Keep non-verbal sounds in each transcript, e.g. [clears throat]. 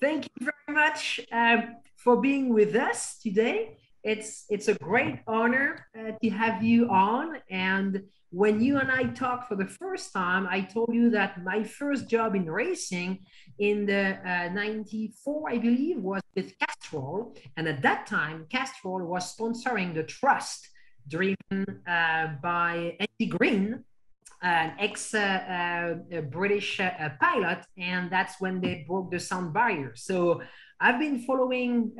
Thank you very much uh, for being with us today. It's it's a great honor uh, to have you on. And when you and I talked for the first time, I told you that my first job in racing in the uh, 94, I believe, was with Castrol. And at that time, Castrol was sponsoring the Thrust, driven uh, by Andy Green, an ex uh, uh, British uh, pilot. And that's when they broke the sound barrier. So I've been following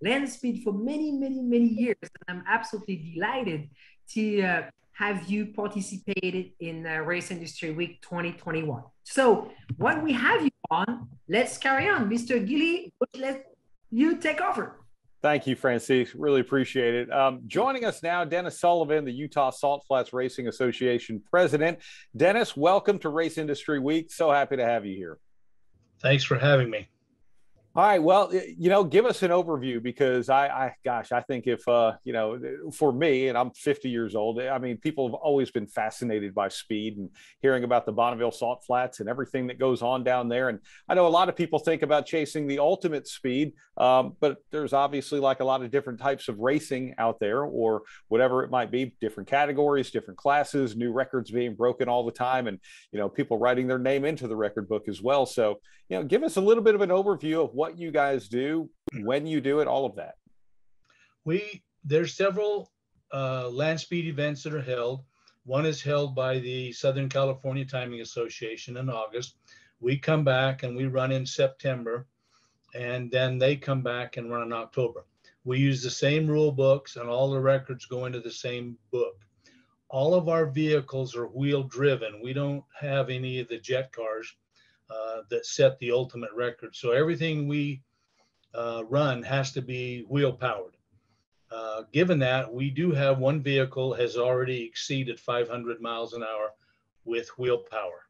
land speed for many, many, many years. And I'm absolutely delighted to have you participated in Race Industry Week 2021. So, what we have you on, let's carry on. Mr. Gilly, let you take over. Thank you, Francis. Really appreciate it. Um, joining us now, Dennis Sullivan, the Utah Salt Flats Racing Association president. Dennis, welcome to Race Industry Week. So happy to have you here. Thanks for having me. All right. Well, you know, give us an overview because I, I gosh, I think if, uh, you know, for me, and I'm 50 years old, I mean, people have always been fascinated by speed and hearing about the Bonneville Salt Flats and everything that goes on down there. And I know a lot of people think about chasing the ultimate speed, um, but there's obviously like a lot of different types of racing out there or whatever it might be, different categories, different classes, new records being broken all the time, and, you know, people writing their name into the record book as well. So, you know, give us a little bit of an overview of what you guys do, when you do it, all of that. We there's several uh, land speed events that are held. One is held by the Southern California Timing Association in August. We come back and we run in September, and then they come back and run in October. We use the same rule books, and all the records go into the same book. All of our vehicles are wheel driven. We don't have any of the jet cars uh, that set the ultimate record. So everything we uh, run has to be wheel powered. Uh, given that, we do have one vehicle has already exceeded 500 miles an hour with wheel power.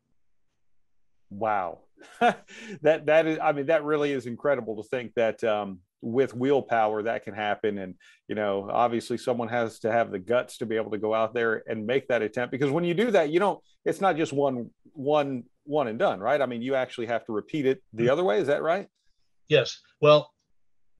Wow, [laughs] that that is. I mean, that really is incredible to think that um, with wheel power that can happen. And you know, obviously, someone has to have the guts to be able to go out there and make that attempt because when you do that, you don't. It's not just one one one and done, right? I mean, you actually have to repeat it the mm-hmm. other way. Is that right? Yes. Well,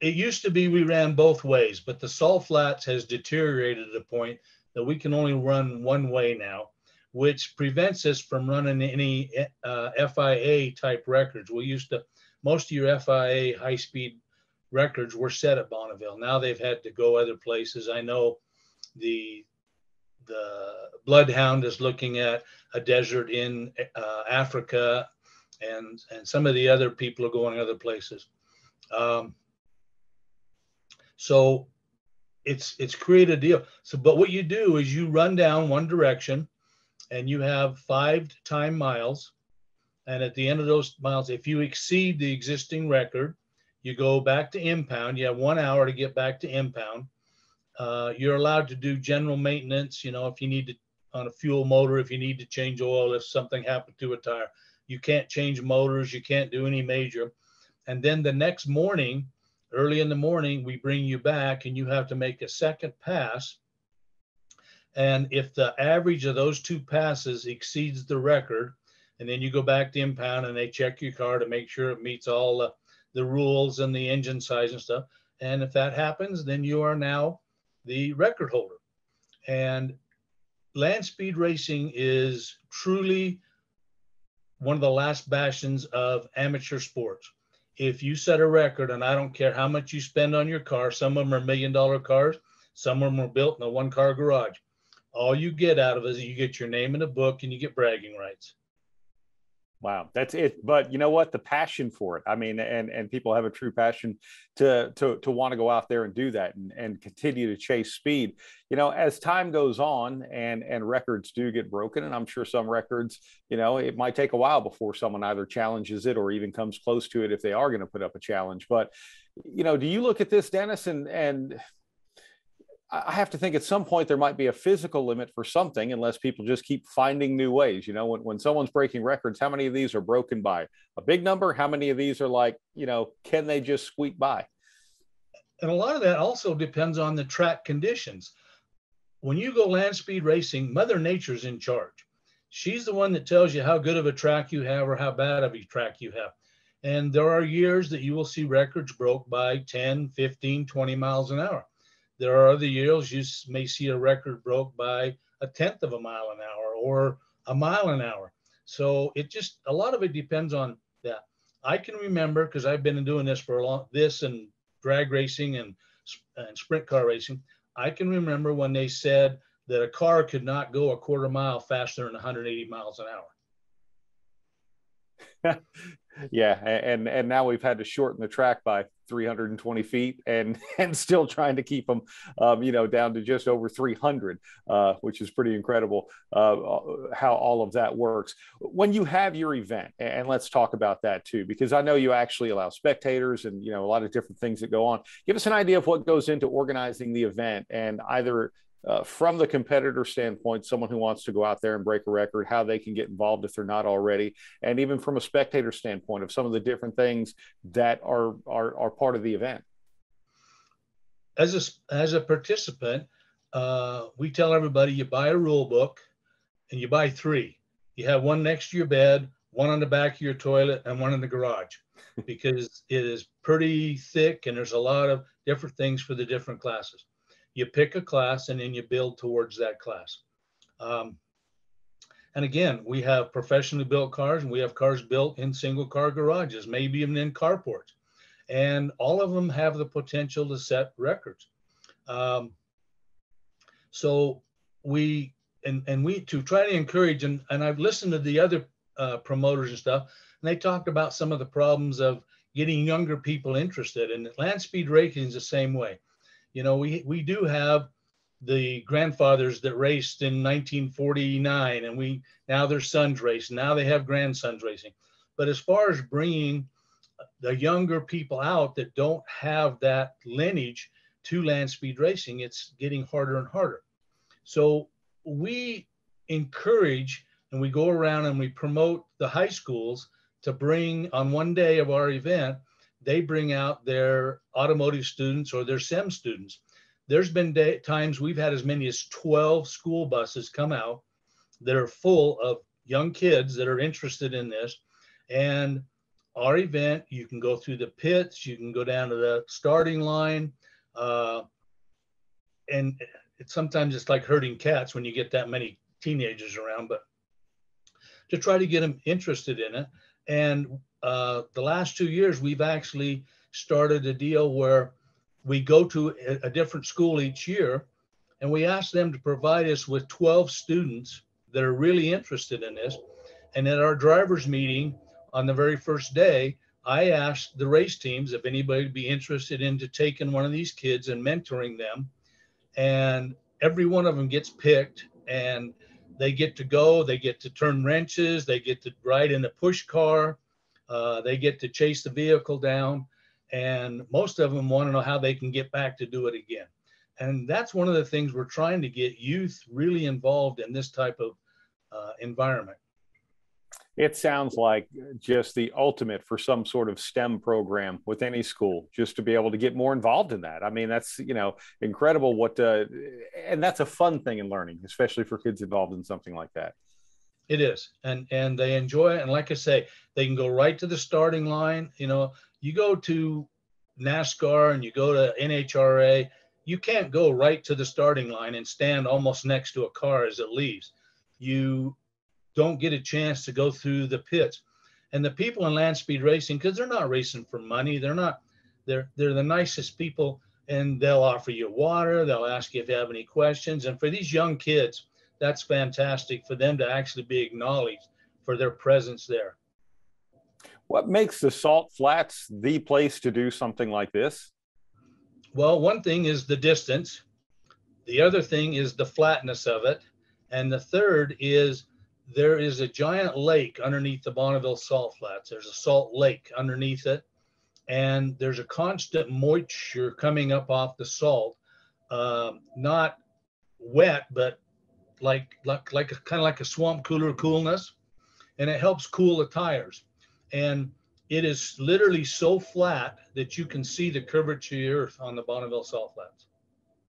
it used to be we ran both ways, but the salt flats has deteriorated to the point that we can only run one way now, which prevents us from running any uh, FIA type records. We used to, most of your FIA high speed records were set at Bonneville. Now they've had to go other places. I know the the Bloodhound is looking at a desert in uh, Africa, and and some of the other people are going other places. Um, so it's it's created a deal. So, but what you do is you run down one direction, and you have five time miles, and at the end of those miles, if you exceed the existing record, you go back to impound. You have one hour to get back to impound. Uh, you're allowed to do general maintenance. You know, if you need to on a fuel motor if you need to change oil if something happened to a tire. You can't change motors, you can't do any major. And then the next morning, early in the morning, we bring you back and you have to make a second pass. And if the average of those two passes exceeds the record, and then you go back to impound and they check your car to make sure it meets all the, the rules and the engine size and stuff. And if that happens, then you are now the record holder. And land speed racing is truly one of the last bastions of amateur sports. If you set a record, and I don't care how much you spend on your car, some of them are million dollar cars, some of them are built in a one car garage. All you get out of it is you get your name in a book and you get bragging rights. Wow, that's it. But you know what? The passion for it. I mean, and and people have a true passion to to to want to go out there and do that and and continue to chase speed. You know, as time goes on and and records do get broken, and I'm sure some records, you know, it might take a while before someone either challenges it or even comes close to it if they are going to put up a challenge. But you know, do you look at this, Dennis, and and I have to think at some point there might be a physical limit for something unless people just keep finding new ways. You know, when, when someone's breaking records, how many of these are broken by a big number? How many of these are like, you know, can they just squeak by? And a lot of that also depends on the track conditions. When you go land speed racing, Mother Nature's in charge. She's the one that tells you how good of a track you have or how bad of a track you have. And there are years that you will see records broke by 10, 15, 20 miles an hour. There are other years you may see a record broke by a tenth of a mile an hour or a mile an hour. So it just, a lot of it depends on that. I can remember because I've been doing this for a long, this and drag racing and, and sprint car racing. I can remember when they said that a car could not go a quarter mile faster than 180 miles an hour. [laughs] yeah, and and now we've had to shorten the track by 320 feet, and [laughs] and still trying to keep them, um, you know, down to just over 300, uh, which is pretty incredible. Uh, how all of that works when you have your event, and let's talk about that too, because I know you actually allow spectators, and you know, a lot of different things that go on. Give us an idea of what goes into organizing the event, and either uh, from the competitor standpoint, someone who wants to go out there and break a record, how they can get involved if they're not already, and even from a spectator standpoint of some of the different things that are are, are part of the event. As a as a participant, uh, we tell everybody you buy a rule book, and you buy three. You have one next to your bed, one on the back of your toilet, and one in the garage, [laughs] because it is pretty thick and there's a lot of different things for the different classes you pick a class and then you build towards that class. Um, and again, we have professionally built cars and we have cars built in single car garages, maybe even in carports. And all of them have the potential to set records. Um, so we, and, and we, to try to encourage, and, and I've listened to the other uh, promoters and stuff, and they talked about some of the problems of getting younger people interested. And land speed racing is the same way you know, we, we do have the grandfathers that raced in 1949 and we now their sons race now they have grandsons racing. But as far as bringing the younger people out that don't have that lineage to land speed racing it's getting harder and harder. So we encourage and we go around and we promote the high schools to bring on one day of our event they bring out their automotive students or their STEM students. There's been day, times we've had as many as 12 school buses come out that are full of young kids that are interested in this. And our event, you can go through the pits, you can go down to the starting line. Uh, and it's sometimes it's like herding cats when you get that many teenagers around, but to try to get them interested in it. And uh, the last two years, we've actually started a deal where we go to a, a different school each year and we ask them to provide us with 12 students that are really interested in this. And at our drivers meeting on the very first day, I asked the race teams if anybody would be interested into taking one of these kids and mentoring them. And every one of them gets picked and they get to go, they get to turn wrenches, they get to ride in a push car, uh, they get to chase the vehicle down, and most of them want to know how they can get back to do it again. And that's one of the things we're trying to get youth really involved in this type of uh, environment. It sounds like just the ultimate for some sort of STEM program with any school, just to be able to get more involved in that. I mean, that's you know incredible. What uh, and that's a fun thing in learning, especially for kids involved in something like that. It is, and and they enjoy it. And like I say, they can go right to the starting line. You know, you go to NASCAR and you go to NHRA, you can't go right to the starting line and stand almost next to a car as it leaves. You don't get a chance to go through the pits. And the people in land speed racing, because they're not racing for money, they're not, they're they're the nicest people, and they'll offer you water. They'll ask you if you have any questions. And for these young kids, that's fantastic for them to actually be acknowledged for their presence there. What makes the Salt Flats the place to do something like this? Well, one thing is the distance. The other thing is the flatness of it. And the third is there is a giant lake underneath the Bonneville Salt Flats. There's a salt lake underneath it. And there's a constant moisture coming up off the salt. Um, not wet, but like like like kind of like a swamp cooler coolness, and it helps cool the tires. And it is literally so flat that you can see the curvature of the earth on the Bonneville Salt Flats.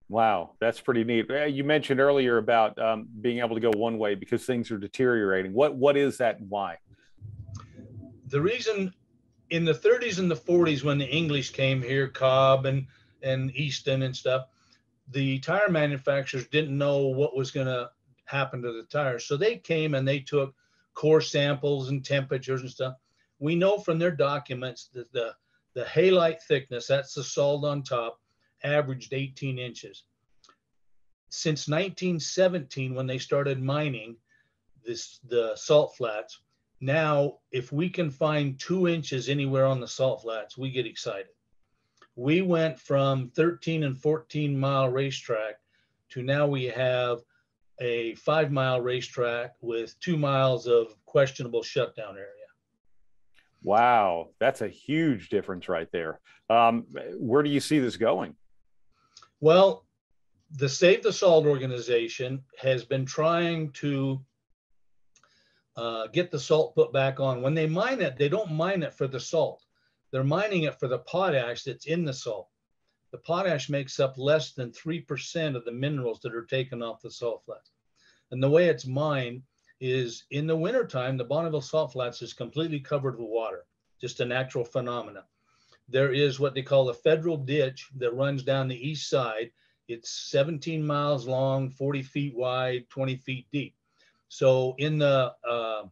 Wow, that's pretty neat. You mentioned earlier about um, being able to go one way because things are deteriorating. What what is that and why? The reason in the 30s and the 40s, when the English came here, Cobb and and Eyston and stuff, the tire manufacturers didn't know what was going to happen to the tires, so they came and they took core samples and temperatures and stuff. We know from their documents that the the halite thickness, that's the salt on top, averaged 18 inches. Since 1917, when they started mining this the salt flats, now, if we can find two inches anywhere on the salt flats, we get excited. We went from 13 and 14 mile racetrack to now we have a five mile racetrack with two miles of questionable shutdown area. Wow, that's a huge difference right there. Um, where do you see this going? Well, the Save the Salt organization has been trying to uh, get the salt put back on. When they mine it, they don't mine it for the salt. They're mining it for the potash that's in the salt. The potash makes up less than 3% of the minerals that are taken off the salt flats. And the way it's mined is in the wintertime, the Bonneville salt flats is completely covered with water, just a natural phenomena. There is what they call a federal ditch that runs down the east side. It's 17 miles long, 40 feet wide, 20 feet deep. So in the uh,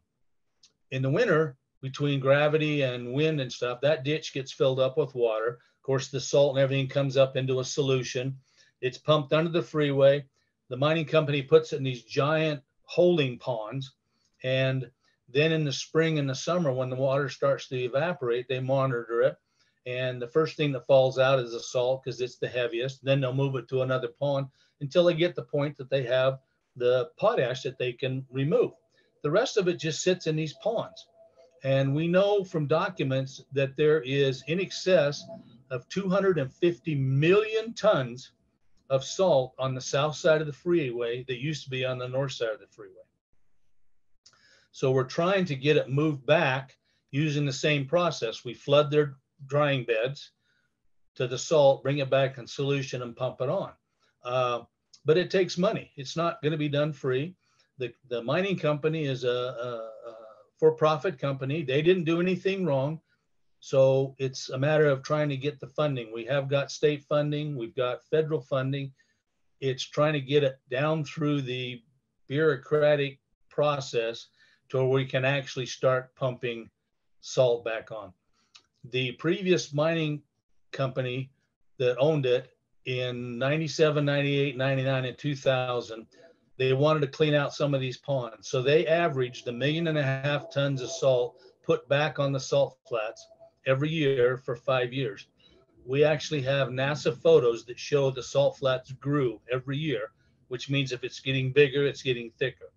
in the winter, between gravity and wind and stuff, that ditch gets filled up with water. Of course, the salt and everything comes up into a solution. It's pumped under the freeway. The mining company puts it in these giant holding ponds. And then in the spring and the summer, when the water starts to evaporate, they monitor it. And the first thing that falls out is the salt because it's the heaviest. Then they'll move it to another pond until they get the point that they have the potash that they can remove. The rest of it just sits in these ponds. And we know from documents that there is in excess of 250 million tons of salt on the south side of the freeway that used to be on the north side of the freeway. So we're trying to get it moved back using the same process. We flood their drying beds to the salt, bring it back in solution and pump it on. Uh, but it takes money. It's not going to be done free. The, the mining company is a, a, a for profit company. They didn't do anything wrong. So it's a matter of trying to get the funding. We have got state funding, we've got federal funding. It's trying to get it down through the bureaucratic process to where we can actually start pumping salt back on. The previous mining company that owned it in 97, 98, 99, and 2000, they wanted to clean out some of these ponds. So they averaged a million and a half tons of salt put back on the salt flats every year for five years. We actually have NASA photos that show the salt flats grew every year, which means if it's getting bigger, it's getting thicker.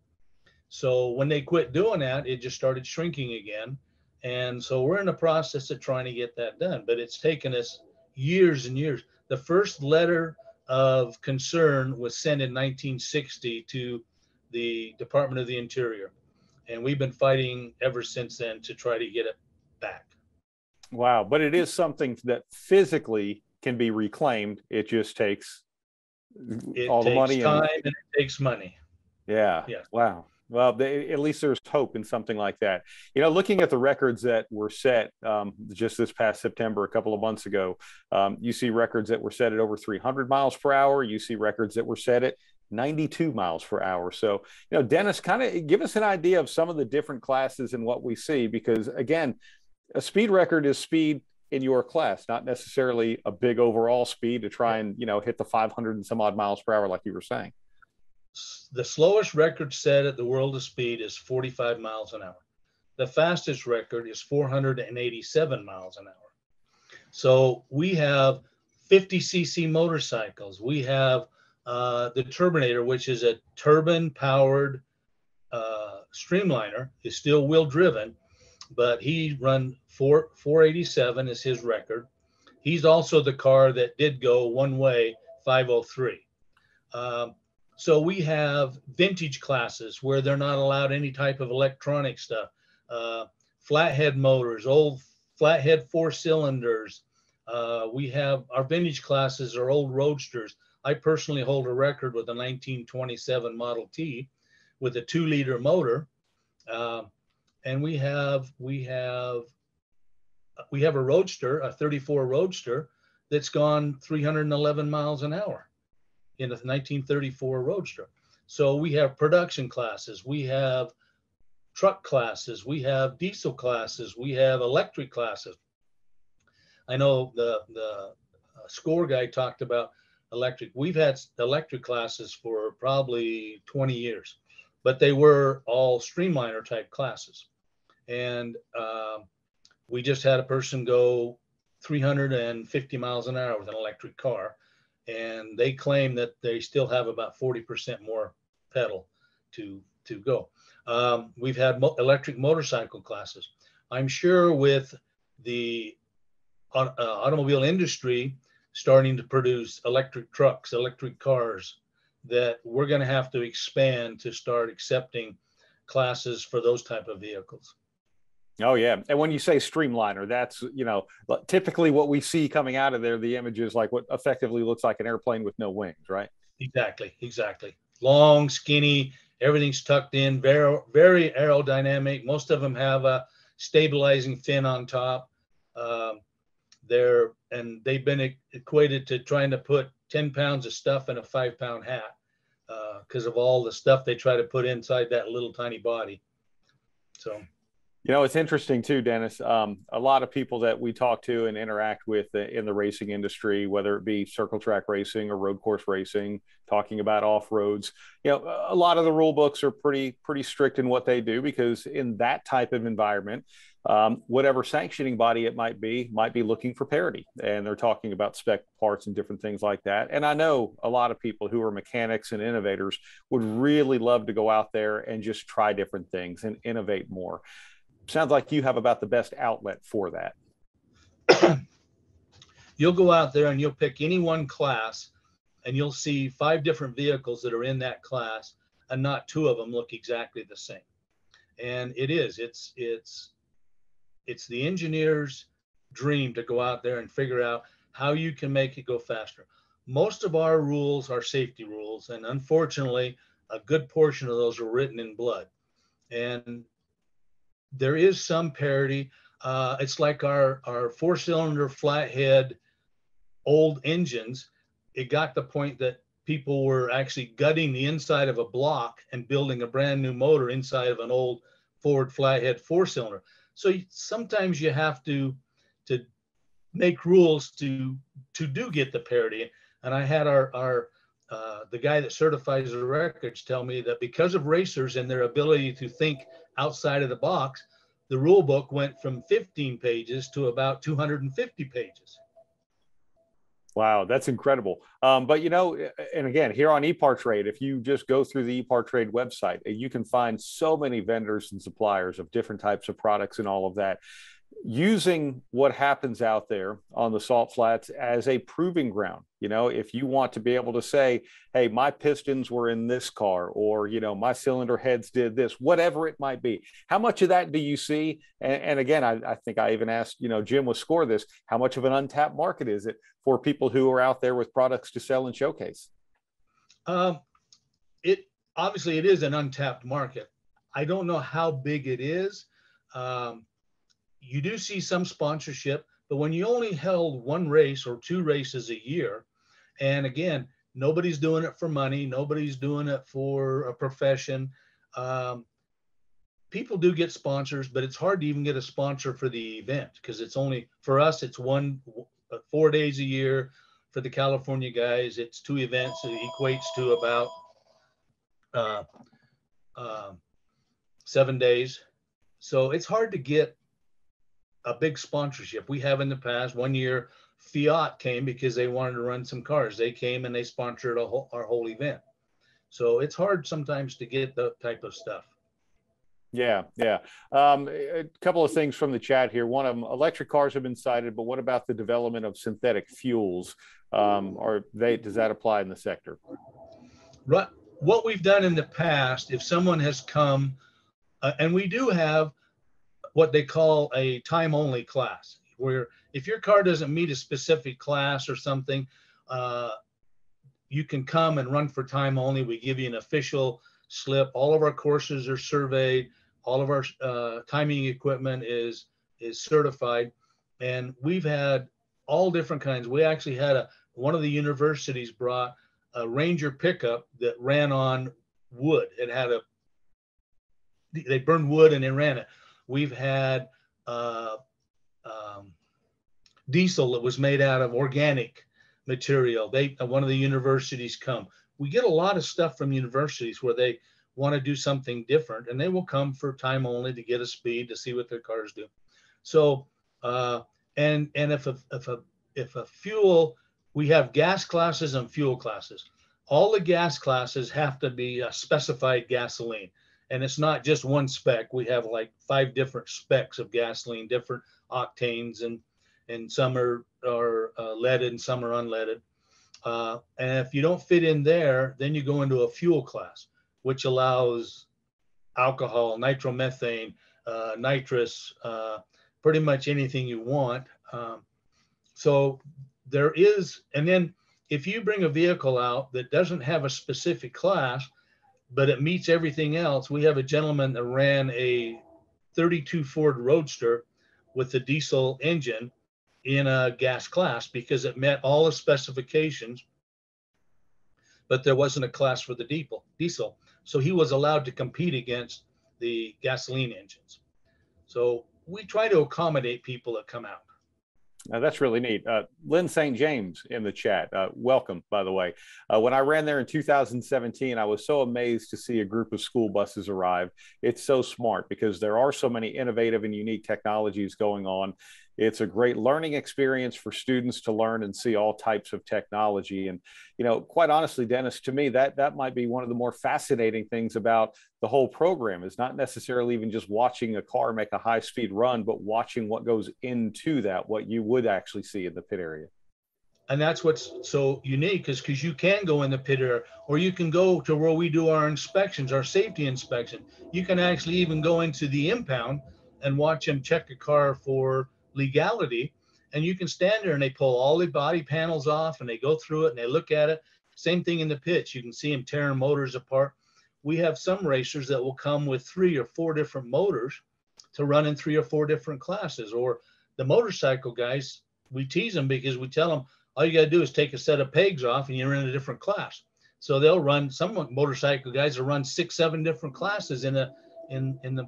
So when they quit doing that, it just started shrinking again. And so we're in the process of trying to get that done, but it's taken us years and years the first letter of concern was sent in 1960 to the Department of the Interior. And we've been fighting ever since then to try to get it back. Wow. But it is something that physically can be reclaimed. It just takes it all takes the money time and, and it takes money. Yeah. Yeah. Wow. Well, they, at least there's hope in something like that. You know, looking at the records that were set um, just this past September, a couple of months ago, um, you see records that were set at over 300 miles per hour. You see records that were set at 92 miles per hour. So, you know, Dennis, kind of give us an idea of some of the different classes and what we see, because again, a speed record is speed in your class, not necessarily a big overall speed to try and, you know, hit the 500 and some odd miles per hour, like you were saying the slowest record set at the world of speed is 45 miles an hour. The fastest record is 487 miles an hour. So we have 50 cc motorcycles. We have uh, the Turbinator, which is a turbine powered uh, streamliner, is still wheel driven, but he run four, 487 is his record. He's also the car that did go one way 503. Um, so we have vintage classes where they're not allowed any type of electronic stuff. Uh, flathead motors, old flathead four cylinders. Uh, we have our vintage classes are old roadsters. I personally hold a record with a 1927 Model T with a two liter motor. Uh, and we have, we have we have a roadster, a 34 roadster that's gone 311 miles an hour in a 1934 roadster. So we have production classes, we have truck classes, we have diesel classes, we have electric classes. I know the the uh, score guy talked about electric. We've had electric classes for probably 20 years, but they were all streamliner type classes. And uh, we just had a person go 350 miles an hour with an electric car, and they claim that they still have about 40% more pedal to to go. Um, we've had mo- electric motorcycle classes. I'm sure with the uh, automobile industry starting to produce electric trucks, electric cars, that we're going to have to expand to start accepting classes for those type of vehicles. Oh yeah, and when you say streamliner, that's you know typically what we see coming out of there. The image is like what effectively looks like an airplane with no wings, right? Exactly, exactly. Long, skinny, everything's tucked in, very very aerodynamic. Most of them have a stabilizing fin on top. Um, they're and they've been equated to trying to put 10 pounds of stuff in a five pound hat because uh, of all the stuff they try to put inside that little tiny body. So you know, it's interesting too, Dennis. Um, a lot of people that we talk to and interact with in the racing industry, whether it be circle track racing or road course racing, talking about off roads, you know, a lot of the rule books are pretty pretty strict in what they do because in that type of environment, um, whatever sanctioning body it might be might be looking for parity, and they're talking about spec parts and different things like that. And I know a lot of people who are mechanics and innovators would really love to go out there and just try different things and innovate more sounds like you have about the best outlet for that. [clears throat] you'll go out there and you'll pick any one class and you'll see five different vehicles that are in that class and not two of them look exactly the same. And it is it's it's it's the engineer's dream to go out there and figure out how you can make it go faster. Most of our rules are safety rules and unfortunately a good portion of those are written in blood. And there is some parity. Uh, it's like our, our four cylinder flathead old engines. It got to the point that people were actually gutting the inside of a block and building a brand new motor inside of an old Ford flathead four cylinder. So sometimes you have to to make rules to to do get the parity. And I had our our uh, the guy that certifies the records tell me that because of racers and their ability to think outside of the box, the rule book went from 15 pages to about 250 pages. Wow, that's incredible. Um, but you know, and again, here on ePartrade, if you just go through the ePartrade website, you can find so many vendors and suppliers of different types of products and all of that using what happens out there on the salt flats as a proving ground. You know if you want to be able to say hey my pistons were in this car or you know my cylinder heads did this whatever it might be how much of that do you see? And, and again I, I, think i even asked you know jim with score this how much of an untapped market is it for people who are out there with products to sell and showcase? Um, it obviously it is an untapped market. I don't know how big it is. Um, you do see some sponsorship, but when you only held one race or two races a year, and again, nobody's doing it for money, nobody's doing it for a profession. Um, people do get sponsors, but it's hard to even get a sponsor for the event because it's only for us, it's one uh, four days a year. For the California guys, it's two events. It equates to about uh, uh, seven days. So it's hard to get a big sponsorship. We have in the past. One year, Fiat came because they wanted to run some cars. They came and they sponsored whole, our whole event. So it's hard sometimes to get that type of stuff. Yeah, yeah. Um, a couple of things from the chat here. One of them, electric cars have been cited, but what about the development of synthetic fuels? Um, are they does that apply in the sector? Right. What we've done in the past, if someone has come, uh, and we do have what they call a time only class, where if your car doesn't meet a specific class or something, uh, you can come and run for time only. We give you an official slip. All of our courses are surveyed. All of our uh, timing equipment is is certified. and we've had all different kinds. We actually had a one of the universities brought a Ranger pickup that ran on wood. It had a they burned wood and they ran it. We've had uh, um, diesel that was made out of organic material. They uh, one of the universities come. We get a lot of stuff from universities where they want to do something different, and they will come for time only to get a speed to see what their cars do. So uh, and and if a if a if a fuel we have gas classes and fuel classes. All the gas classes have to be a specified gasoline. And it's not just one spec. We have like five different specs of gasoline, different octanes, and and some are are uh, leaded and some are unleaded. Uh, and if you don't fit in there, then you go into a fuel class, which allows alcohol, nitromethane, uh, nitrous, uh, pretty much anything you want. Um, so there is, and then if you bring a vehicle out that doesn't have a specific class, but it meets everything else, we have a gentleman that ran a 32 Ford Roadster with a diesel engine in a gas class because it met all the specifications, but there wasn't a class for the. Diesel, so he was allowed to compete against the gasoline engines. So we try to accommodate people that come out. Uh, that's really neat. Uh, Lyn St. James in the chat. Uh, welcome, by the way. Uh, when I ran there in 2017, I was so amazed to see a group of school buses arrive. It's so smart because there are so many innovative and unique technologies going on. It's a great learning experience for students to learn and see all types of technology. And, you know, quite honestly, Dennis, to me, that that might be one of the more fascinating things about the whole program is not necessarily even just watching a car make a high speed run, but watching what goes into that, what you would actually see in the pit area and that's what's so unique is because you can go in the pit area or you can go to where we do our inspections our safety inspection you can actually even go into the impound and watch them check a car for legality. And you can stand there and they pull all the body panels off and they go through it and they look at it. Same thing in the pits. You can see them tearing motors apart. We have some racers that will come with three or four different motors to run in three or four different classes. Or the motorcycle guys, we tease them because we tell them all you got to do is take a set of pegs off and you're in a different class. So they'll run some motorcycle guys will run six, seven different classes in a in in the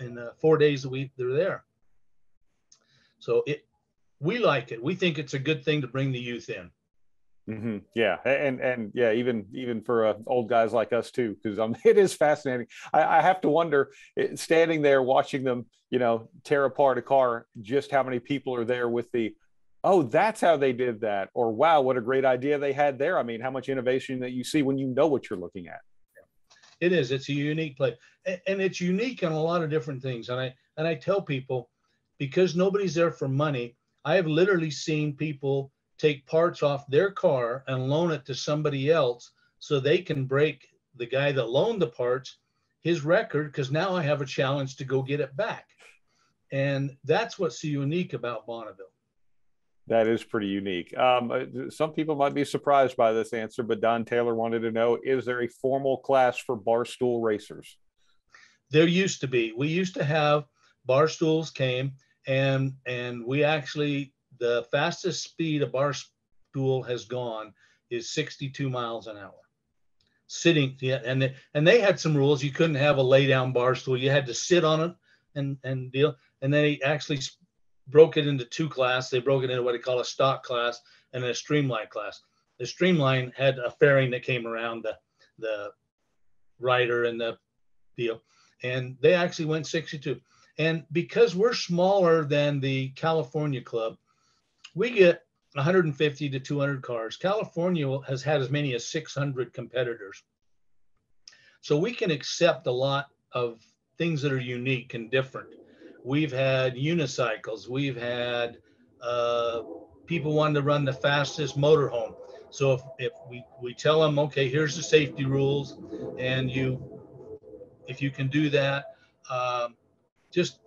in the four days a week they're there. So it, we like it. We think it's a good thing to bring the youth in. Mm-hmm. Yeah, and and yeah, even even for uh, old guys like us too, because um, [laughs] it is fascinating. I, I have to wonder, it, standing there watching them, you know, tear apart a car, just how many people are there with the, oh, that's how they did that, or wow, what a great idea they had there. I mean, how much innovation that you see when you know what you're looking at. It is. It's a unique place, and, and it's unique in a lot of different things. And I and I tell people because nobody's there for money, I have literally seen people take parts off their car and loan it to somebody else so they can break the guy that loaned the parts his record because now I have a challenge to go get it back. And that's what's so unique about Bonneville. That is pretty unique. Um, uh, some people might be surprised by this answer, but Don Taylor wanted to know Is there a formal class for barstool racers? There used to be. We used to have barstools came and and we actually the fastest speed a bar stool has gone is 62 miles an hour. Sitting yeah and they, and they had some rules. You couldn't have a lay down bar stool. You had to sit on it and and deal and they actually broke it into two class. They broke it into what they call a stock class and a streamline class. The streamline had a fairing that came around the the rider and the deal and they actually went 62 and because we're smaller than the California club, we get 150 to 200 cars. California has had as many as 600 competitors. So we can accept a lot of things that are unique and different. We've had unicycles, we've had uh, people wanting to run the fastest motorhome. So if, if we, we tell them, okay, here's the safety rules, and you, if you can do that, um, just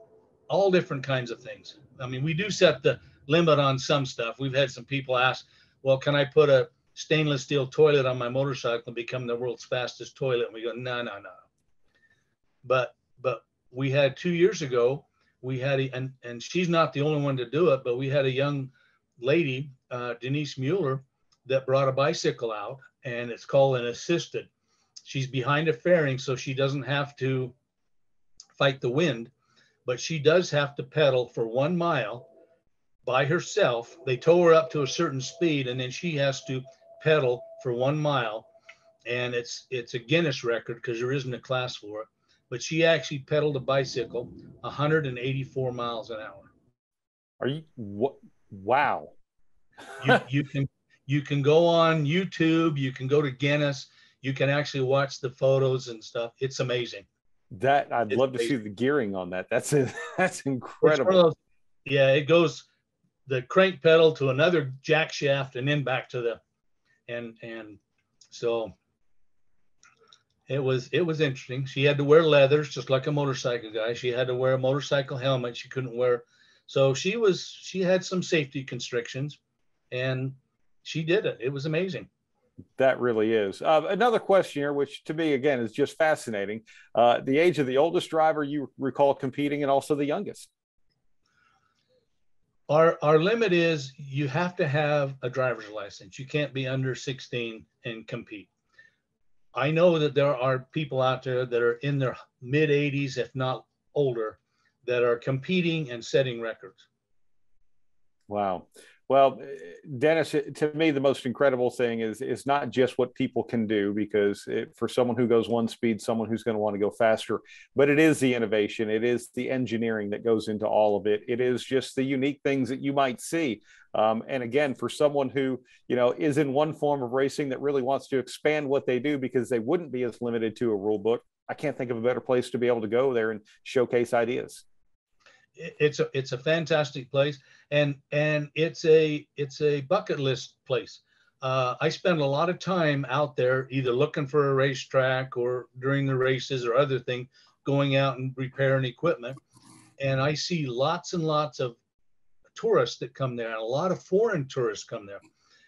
all different kinds of things. I mean, we do set the limit on some stuff. We've had some people ask, well, can I put a stainless steel toilet on my motorcycle and become the world's fastest toilet? And we go, no, no, no. But but we had two years ago, we had a, and and she's not the only one to do it, but we had a young lady, uh, Denise Mueller, that brought a bicycle out, and it's called an assisted. She's behind a fairing, so she doesn't have to fight the wind, but she does have to pedal for one mile by herself. They tow her up to a certain speed, and then she has to pedal for one mile, and it's it's a Guinness record because there isn't a class for it. But she actually pedaled a bicycle 184 miles an hour. Are you what? Wow. you, [laughs] you can you can go on YouTube. You can go to Guinness. You can actually watch the photos and stuff. It's amazing. That I'd it's love amazing. to see the gearing on that. That's a, [laughs] that's incredible. Those, yeah, it goes the crank pedal to another jack shaft and then back to the and and so it was it was interesting. She had to wear leathers just like a motorcycle guy. She had to wear a motorcycle helmet. She couldn't wear so she was she had some safety constrictions and she did it. It was amazing. That really is. Uh, another question here, which to me again is just fascinating. Uh, the age of the oldest driver you recall competing, and also the youngest. Our our limit is you have to have a driver's license. You can't be under 16 and compete. I know that there are people out there that are in their mid 80s, if not older, that are competing and setting records. Wow. Well, Dennis, to me, the most incredible thing is is not just what people can do, because it, for someone who goes one speed, someone who's going to want to go faster, but it is the innovation, it is the engineering that goes into all of it. It is just the unique things that you might see. Um, and again, for someone who you know is in one form of racing that really wants to expand what they do, because they wouldn't be as limited to a rule book, I can't think of a better place to be able to go there and showcase ideas it's a it's a fantastic place. And and it's a it's a bucket list place. Uh, i spend a lot of time out there either looking for a racetrack or during the races or other thing going out and repairing equipment. And i see lots and lots of tourists that come there and a lot of foreign tourists come there.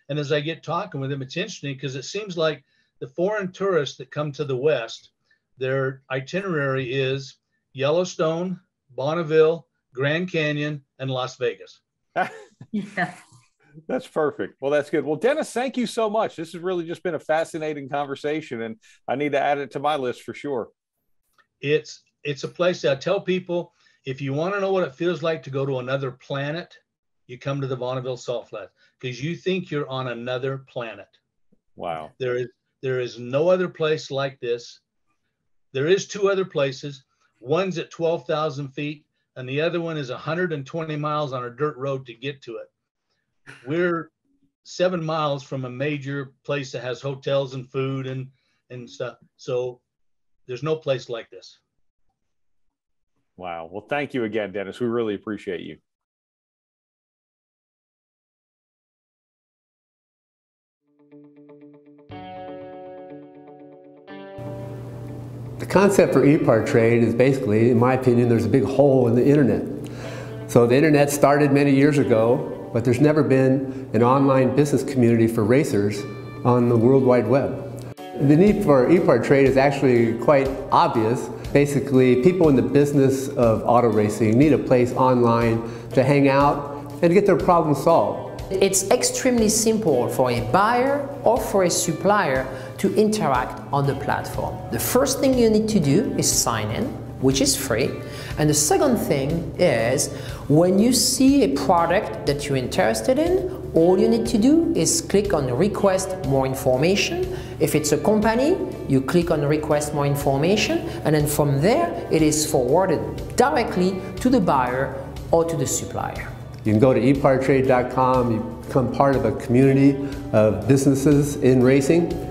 And as i get talking with them it's interesting because it seems like the foreign tourists that come to the west their itinerary is yellowstone bonneville Grand Canyon, and Las Vegas. yeah. [laughs] That's perfect. Well, that's good. Well, Dennis, thank you so much. This has really just been a fascinating conversation, and I need to add it to my list for sure. It's it's a place that I tell people if you want to know what it feels like to go to another planet, you come to the Bonneville Salt Flats because you think you're on another planet. Wow. There is there is no other place like this. There is two other places. One's at 12,000 feet and the other one is 120 miles on a dirt road to get to it. We're seven miles from a major place that has hotels and food and and stuff. So there's no place like this. Wow. Well, thank you again, Dennis. We really appreciate you. Concept for ePartrade is basically, in my opinion, there's a big hole in the internet. So the internet started many years ago, but there's never been an online business community for racers on the World Wide Web. The need for ePartrade is actually quite obvious. Basically, people in the business of auto racing need a place online to hang out and get their problems solved. It's extremely simple for a buyer or for a supplier to interact on the platform. The first thing you need to do is sign in, which is free. And the second thing is when you see a product that you're interested in, all you need to do is click on request more information. If it's a company, you click on request more information and then from there it is forwarded directly to the buyer or to the supplier. You can go to ePartrade.com, you become part of a community of businesses in racing,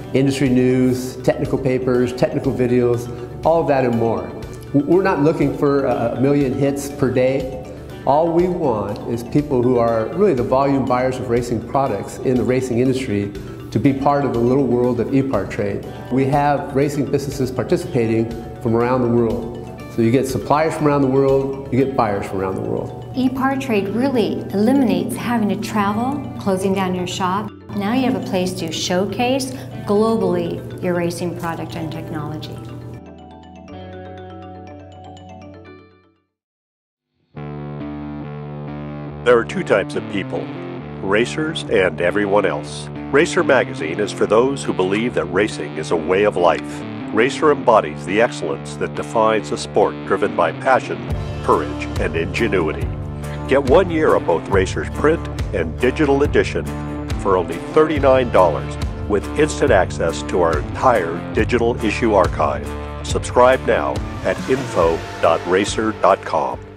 industry news, technical papers, technical videos, all of that and more. We're not looking for a million hits per day. All we want is people who are really the volume buyers of racing products in the racing industry to be part of the little world of ePartrade. We have racing businesses participating from around the world. So you get suppliers from around the world, you get buyers from around the world. ePartrade really eliminates having to travel, closing down your shop. Now you have a place to showcase globally your racing product and technology. There are two types of people racers and everyone else. Racer Magazine is for those who believe that racing is a way of life. Racer embodies the excellence that defines a sport driven by passion, courage, and ingenuity. Get one year of both Racer's print and digital edition for only $39 with instant access to our entire digital issue archive. Subscribe now at info.racer.com.